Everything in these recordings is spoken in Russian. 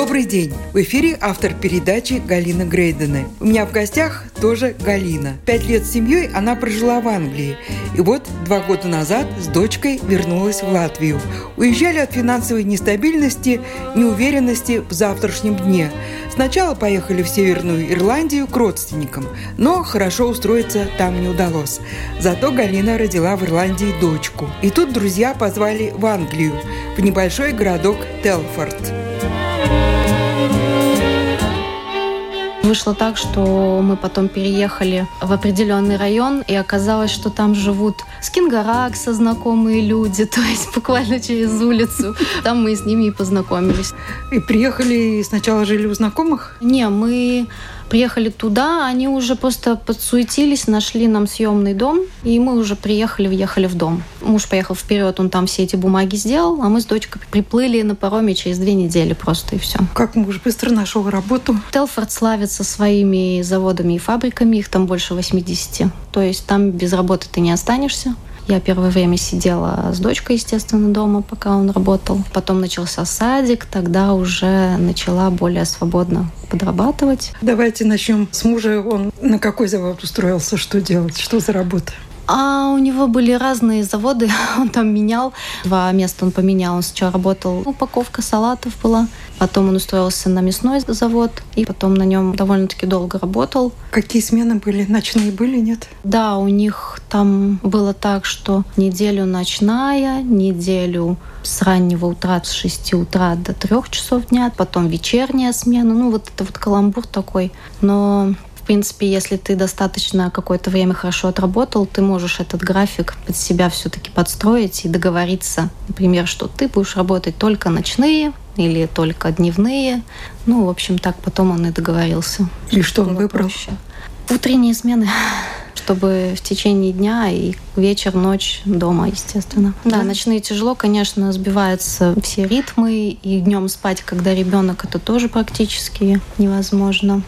Добрый день! В эфире автор передачи Галина Грейдена. У меня в гостях тоже Галина. Пять лет с семьей она прожила в Англии. И вот два года назад с дочкой вернулась в Латвию. Уезжали от финансовой нестабильности, неуверенности в завтрашнем дне. Сначала поехали в Северную Ирландию к родственникам, но хорошо устроиться там не удалось. Зато Галина родила в Ирландии дочку. И тут друзья позвали в Англию, в небольшой городок Телфорд. Вышло так, что мы потом переехали в определенный район, и оказалось, что там живут скингаракса знакомые люди, то есть буквально через улицу. Там мы с ними и познакомились. И приехали, и сначала жили у знакомых? Не, мы Приехали туда, они уже просто подсуетились, нашли нам съемный дом, и мы уже приехали, въехали в дом. Муж поехал вперед, он там все эти бумаги сделал, а мы с дочкой приплыли на пароме через две недели просто, и все. Как муж быстро нашел работу? Телфорд славится своими заводами и фабриками, их там больше 80. То есть там без работы ты не останешься. Я первое время сидела с дочкой, естественно, дома, пока он работал. Потом начался садик, тогда уже начала более свободно подрабатывать. Давайте начнем с мужа. Он на какой завод устроился? Что делать? Что за работа? А у него были разные заводы, он там менял. Два места он поменял. Он сначала работал, упаковка салатов была. Потом он устроился на мясной завод, и потом на нем довольно-таки долго работал. Какие смены были? Ночные были, нет? Да, у них там было так, что неделю ночная, неделю с раннего утра, с 6 утра до 3 часов дня, потом вечерняя смена. Ну, вот это вот каламбур такой. Но принципе, если ты достаточно какое-то время хорошо отработал, ты можешь этот график под себя все-таки подстроить и договориться, например, что ты будешь работать только ночные или только дневные. Ну, в общем, так потом он и договорился. И что он выбрал? Проще. Утренние смены чтобы в течение дня и вечер, ночь дома, естественно. Да, да ночные тяжело, конечно, сбиваются все ритмы, и днем спать, когда ребенок, это тоже практически невозможно.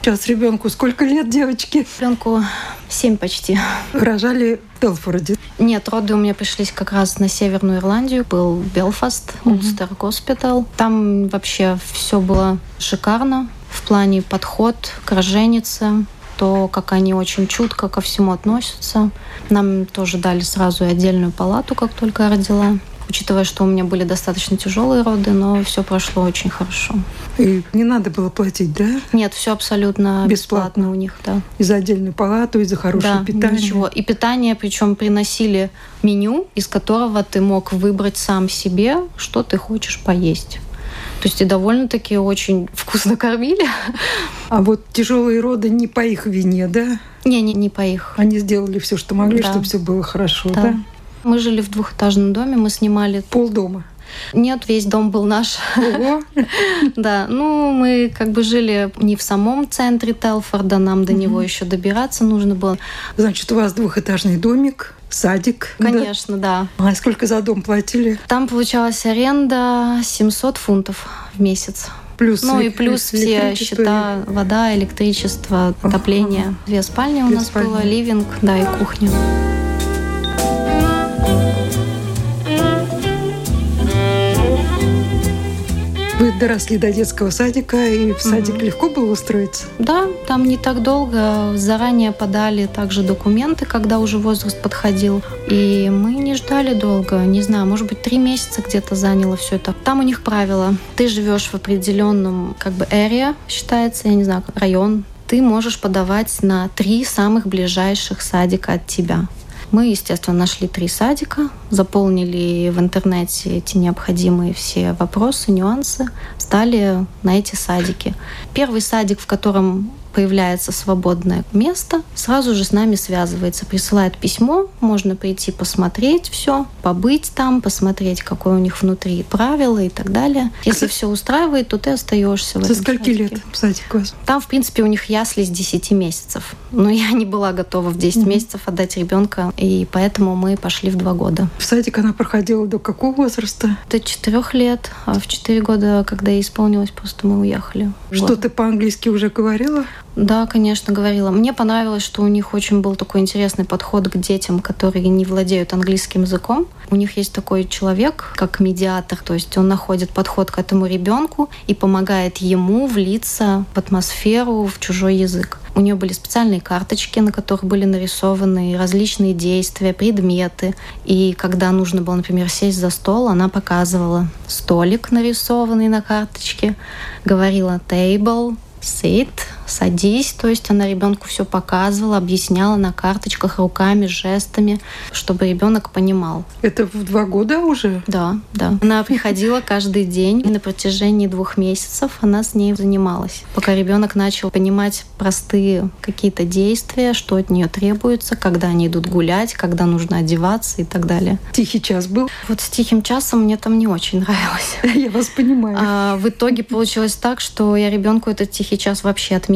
Сейчас ребенку сколько лет, девочки? Ребенку семь почти. Рожали в Белфорде? Нет, роды у меня пришлись как раз на Северную Ирландию. Был Белфаст, Улстер Госпитал. Там вообще все было шикарно в плане подход к роженице, то, как они очень чутко ко всему относятся. Нам тоже дали сразу отдельную палату, как только я родила учитывая, что у меня были достаточно тяжелые роды, но все прошло очень хорошо. И не надо было платить, да? Нет, все абсолютно бесплатно, бесплатно у них, да. И за отдельную палату, и за хорошее да, питание. Ничего. И питание, причем приносили меню, из которого ты мог выбрать сам себе, что ты хочешь поесть. То есть и довольно-таки очень вкусно кормили. А вот тяжелые роды не по их вине, да? Не, не, не по их. Они сделали все, что могли, да. чтобы все было хорошо, да? да? Мы жили в двухэтажном доме, мы снимали... Полдома? Нет, весь дом был наш. Ого. да, ну мы как бы жили не в самом центре Телфорда, нам до него еще добираться нужно было. Значит, у вас двухэтажный домик, садик. Конечно, да. да. А сколько за дом платили? Там получалась аренда 700 фунтов в месяц. Плюс ну и плюс все счета, вода, электричество, отопление. Две спальни у нас спальни. было, ливинг, да, и кухня. Доросли до детского садика, и в садик угу. легко было устроиться? Да, там не так долго. Заранее подали также документы, когда уже возраст подходил. И мы не ждали долго. Не знаю, может быть, три месяца где-то заняло все это. Там у них правило. Ты живешь в определенном как бы area, считается, я не знаю, район. Ты можешь подавать на три самых ближайших садика от тебя. Мы, естественно, нашли три садика, заполнили в интернете эти необходимые все вопросы, нюансы, стали на эти садики. Первый садик, в котором появляется свободное место, сразу же с нами связывается, присылает письмо, можно прийти посмотреть все, побыть там, посмотреть, какое у них внутри правила и так далее. Если все устраивает, то ты остаешься в Со этом скольки садике. лет у вас? Там, в принципе, у них ясли с 10 месяцев. Но я не была готова в 10 Мгм. месяцев отдать ребенка, и поэтому мы пошли в два года. В садик она проходила до какого возраста? До четырех лет, а в четыре года, когда ей исполнилось, просто мы уехали. Что Вот. ты по-английски уже говорила? Да, конечно, говорила. Мне понравилось, что у них очень был такой интересный подход к детям, которые не владеют английским языком. У них есть такой человек, как медиатор, то есть он находит подход к этому ребенку и помогает ему влиться в атмосферу, в чужой язык. У нее были специальные карточки, на которых были нарисованы различные действия, предметы. И когда нужно было, например, сесть за стол, она показывала столик, нарисованный на карточке, говорила table, sit, садись. То есть она ребенку все показывала, объясняла на карточках руками, жестами, чтобы ребенок понимал. Это в два года уже? Да, да. Она приходила каждый день, и на протяжении двух месяцев она с ней занималась, пока ребенок начал понимать простые какие-то действия, что от нее требуется, когда они идут гулять, когда нужно одеваться и так далее. Тихий час был? Вот с тихим часом мне там не очень нравилось. Я вас понимаю. А в итоге получилось так, что я ребенку этот тихий час вообще отменила,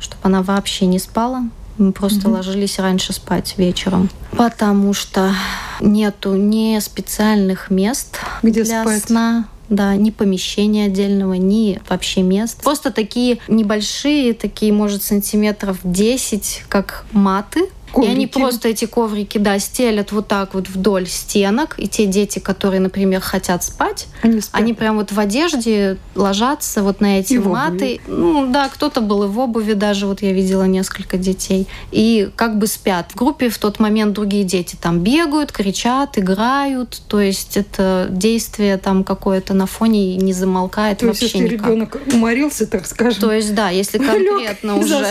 чтобы она вообще не спала. Мы просто Мгм. ложились раньше спать вечером. Потому что нету ни специальных мест Где для спать? сна. Да, ни помещения отдельного, ни вообще мест. Просто такие небольшие, такие, может, сантиметров 10, как маты. И они Коврики. просто эти коврики, да, стелят вот так вот вдоль стенок. И те дети, которые, например, хотят спать, Они спят. они прям вот в одежде ложатся вот на эти И маты. Ну да, кто-то был и в обуви даже, вот я видела несколько детей. И как бы спят. В группе в тот момент другие дети там бегают, кричат, играют. То есть это действие там какое-то на фоне не замолкает То есть, вообще если никак. ребенок уморился, так скажем, То есть, да, если конкретно уже,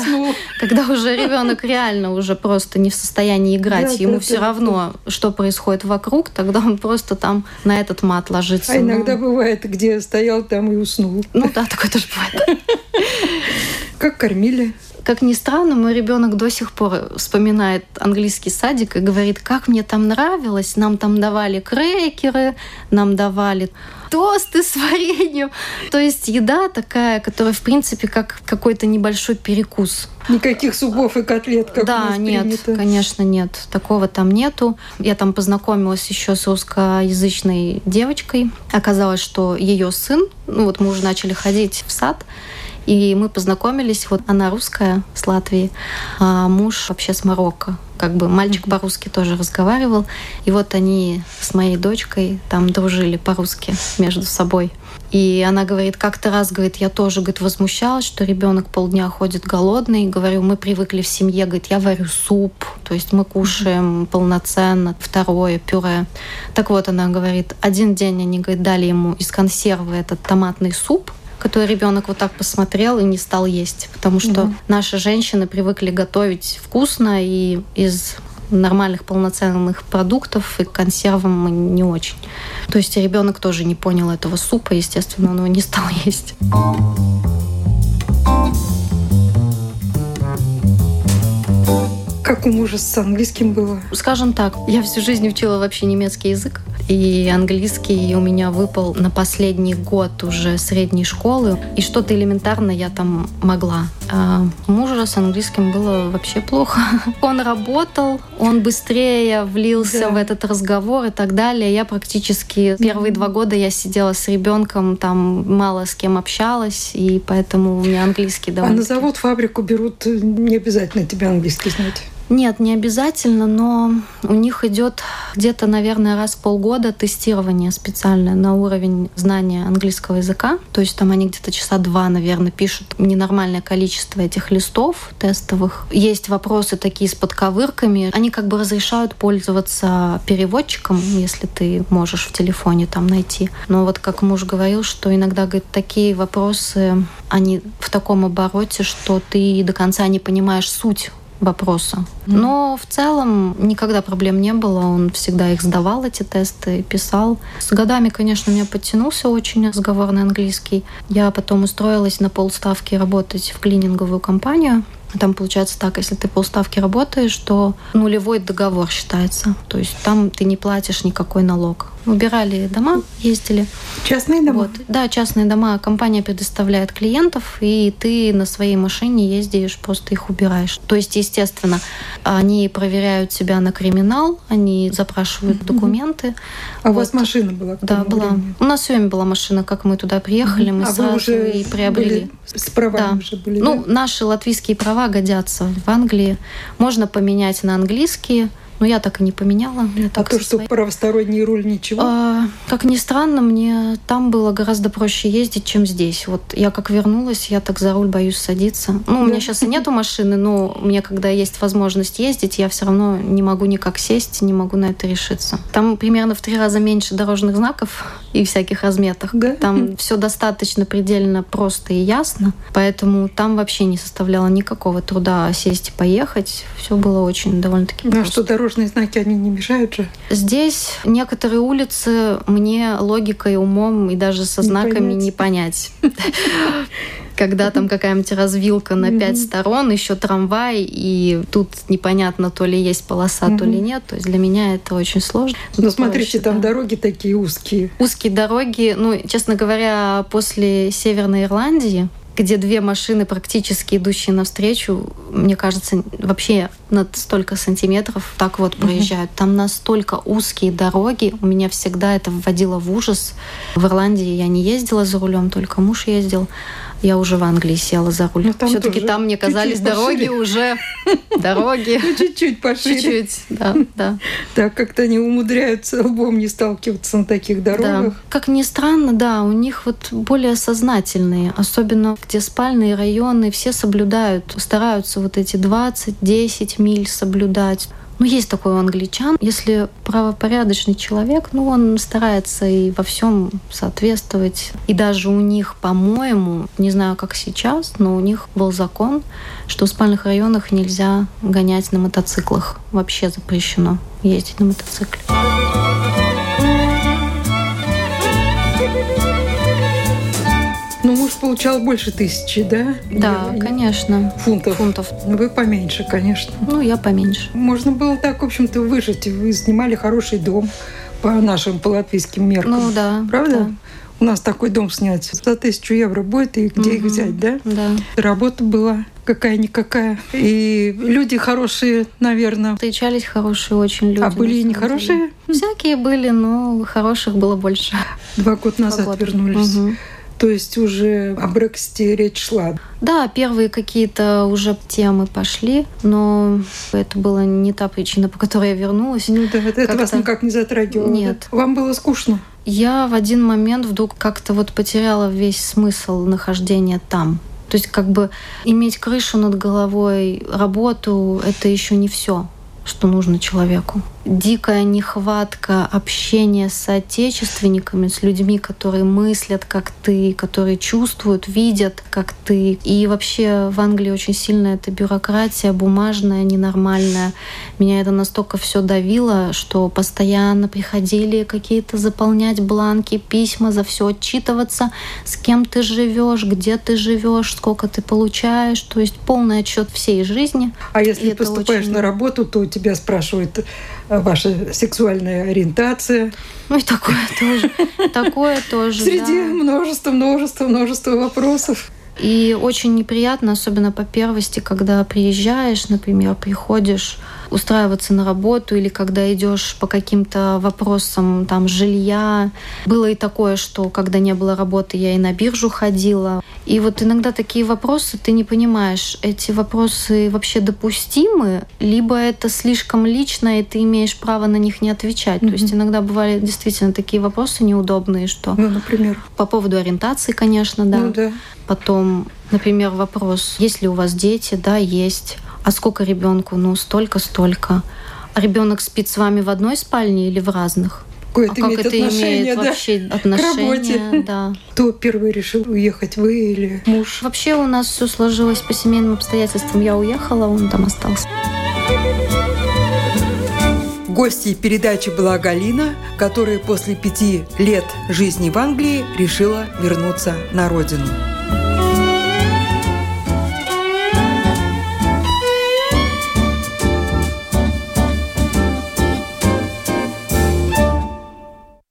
когда уже ребенок реально уже просто не в состоянии играть, Да, ему все равно, что происходит вокруг, тогда он просто там на этот мат ложится. А Ну, иногда бывает, где стоял, там и уснул. Ну да, такое тоже бывает. Как кормили? Как ни странно, мой ребенок до сих пор вспоминает английский садик и говорит, как мне там нравилось. Нам там давали крекеры, нам давали тосты с вареньем. То есть еда такая, которая, в принципе, как какой-то небольшой перекус. Никаких супов и котлет, как да, нет, принято. конечно, нет. Такого там нету. Я там познакомилась еще с русскоязычной девочкой. Оказалось, что ее сын, ну вот мы уже начали ходить в сад, и мы познакомились. Вот она русская с Латвии, а муж вообще с Марокко. Как бы мальчик по-русски тоже разговаривал. И вот они с моей дочкой там дружили по-русски между собой. И она говорит, как-то раз, говорит, я тоже, говорит, возмущалась, что ребенок полдня ходит голодный. Говорю, мы привыкли в семье, говорит, я варю суп, то есть мы кушаем полноценно, второе пюре. Так вот, она говорит, один день они, говорит, дали ему из консервы этот томатный суп, который ребенок вот так посмотрел и не стал есть. Потому что Мгм. наши женщины привыкли готовить вкусно и из нормальных полноценных продуктов и консервам не очень. То есть ребенок тоже не понял этого супа, естественно, он его не стал есть. Как у с английским было? Скажем так, я всю жизнь учила вообще немецкий язык, и английский у меня выпал на последний год уже средней школы, и что-то элементарно я там могла. А мужа с английским было вообще плохо. Он работал, он быстрее влился Да. в этот разговор и так далее. Я практически первые два года я сидела с ребенком, там мало с кем общалась, и поэтому у меня английский А довольно на завод, фабрику берут, э, не обязательно тебе английский знать. Нет, не обязательно, но у них идет где-то, наверное, раз в полгода тестирование специальное на уровень знания английского языка. То есть там они где-то часа два, наверное, пишут ненормальное количество этих листов тестовых. Есть вопросы такие с подковырками. Они как бы разрешают пользоваться переводчиком, если ты можешь в телефоне там найти. Но вот как муж говорил, что иногда, говорит, такие вопросы, они в таком обороте, что ты до конца не понимаешь суть вопроса. Но в целом никогда проблем не было. Он всегда их сдавал, эти тесты, писал. С годами, конечно, у меня подтянулся очень разговорный английский. Я потом устроилась на полставки работать в клининговую компанию. Там получается так, если ты полставки работаешь, то нулевой договор считается. То есть там ты не платишь никакой налог. Убирали дома, ездили. Частные дома? Вот. Да, частные дома. Компания предоставляет клиентов, и ты на своей машине ездишь, просто их убираешь. То есть, естественно, они проверяют себя на криминал, они запрашивают mm-hmm. документы. А вот. у вас машина была? Да, была. Времени? У нас все время была машина, как мы туда приехали, mm-hmm. мы а сразу и приобрели. с правами да. уже были, Ну, да? наши латвийские права годятся в Англии. Можно поменять на английские – но я так и не поменяла. Я а то, что своей... правосторонний руль, ничего? А, как ни странно, мне там было гораздо проще ездить, чем здесь. Вот я как вернулась, я так за руль боюсь садиться. Ну, да. у меня сейчас и нету машины, но мне, когда есть возможность ездить, я все равно не могу никак сесть, не могу на это решиться. Там примерно в три раза меньше дорожных знаков и всяких разметок. Да? Там все достаточно предельно просто и ясно, поэтому там вообще не составляло никакого труда сесть и поехать. Все было очень довольно-таки просто. А что дорожные знаки, они не мешают же? Здесь некоторые улицы мне логикой, умом и даже со знаками не понять. Когда там какая-нибудь развилка на пять сторон, еще трамвай, и тут непонятно, то ли есть полоса, то ли нет. То есть для меня это очень сложно. Ну, смотрите, там дороги такие узкие. Узкие дороги. Ну, честно говоря, после Северной Ирландии, где две машины, практически идущие навстречу, мне кажется, вообще на столько сантиметров так вот проезжают. Mm-hmm. Там настолько узкие дороги. У меня всегда это вводило в ужас. В Ирландии я не ездила за рулем, только муж ездил я уже в Англии села за руль. Ну, Все-таки там мне казались чуть-чуть дороги пошире. уже дороги. Ну, чуть-чуть пошире. Чуть-чуть, да, да. Так как-то они умудряются лбом не сталкиваться на таких дорогах. Да. Как ни странно, да, у них вот более сознательные, особенно где спальные районы, все соблюдают, стараются вот эти 20-10 миль соблюдать. Ну, есть такой у англичан. Если правопорядочный человек, ну, он старается и во всем соответствовать. И даже у них, по-моему, не знаю, как сейчас, но у них был закон, что в спальных районах нельзя гонять на мотоциклах. Вообще запрещено ездить на мотоцикле. Получал больше тысячи, да? Да, я, конечно. Фунтов. Фунтов. Ну, вы поменьше, конечно. Ну, я поменьше. Можно было так, в общем-то, выжить. Вы снимали хороший дом по нашим, по латвийским меркам. Ну, да. Правда? Да. У нас такой дом снять за тысячу евро будет, и где угу. их взять, да? Да. Работа была какая-никакая. И люди хорошие, наверное. Встречались хорошие очень люди. А были и нехорошие? Всякие были, но хороших было больше. Два года назад Два года. вернулись. Угу. То есть уже о Брексите речь шла. Да, первые какие-то уже темы пошли, но это была не та причина, по которой я вернулась. Ну да, это, это вас никак не затрагивало. Нет. Да? Вам было скучно? Я в один момент вдруг как-то вот потеряла весь смысл нахождения там. То есть как бы иметь крышу над головой, работу — это еще не все что нужно человеку. Дикая нехватка общения с соотечественниками, с людьми, которые мыслят как ты, которые чувствуют, видят как ты. И вообще в Англии очень сильная эта бюрократия, бумажная, ненормальная. Меня это настолько все давило, что постоянно приходили какие-то заполнять бланки, письма, за все отчитываться, с кем ты живешь, где ты живешь, сколько ты получаешь. То есть полный отчет всей жизни. А если и поступаешь очень... на работу, то тебя спрашивают ваша сексуальная ориентация. Ну и такое тоже. Такое тоже. Среди множества, множества, множества вопросов. И очень неприятно, особенно по первости, когда приезжаешь, например, приходишь устраиваться на работу или когда идешь по каким-то вопросам там жилья. Было и такое, что когда не было работы, я и на биржу ходила. И вот иногда такие вопросы ты не понимаешь, эти вопросы вообще допустимы, либо это слишком лично, и ты имеешь право на них не отвечать. Mm-hmm. То есть иногда бывали действительно такие вопросы неудобные, что... Ну, например? По поводу ориентации, конечно, да. Ну, да. Потом, например, вопрос, есть ли у вас дети? Да, есть. А сколько ребенку? Ну, столько-столько. А ребенок спит с вами в одной спальне или в разных? Какое это а имеет как это отношение, имеет да? вообще К отношение? работе. Да. Кто первый решил уехать, вы или муж? Вообще у нас все сложилось по семейным обстоятельствам. Я уехала, он там остался. Гостьей передачи была Галина, которая после пяти лет жизни в Англии решила вернуться на родину.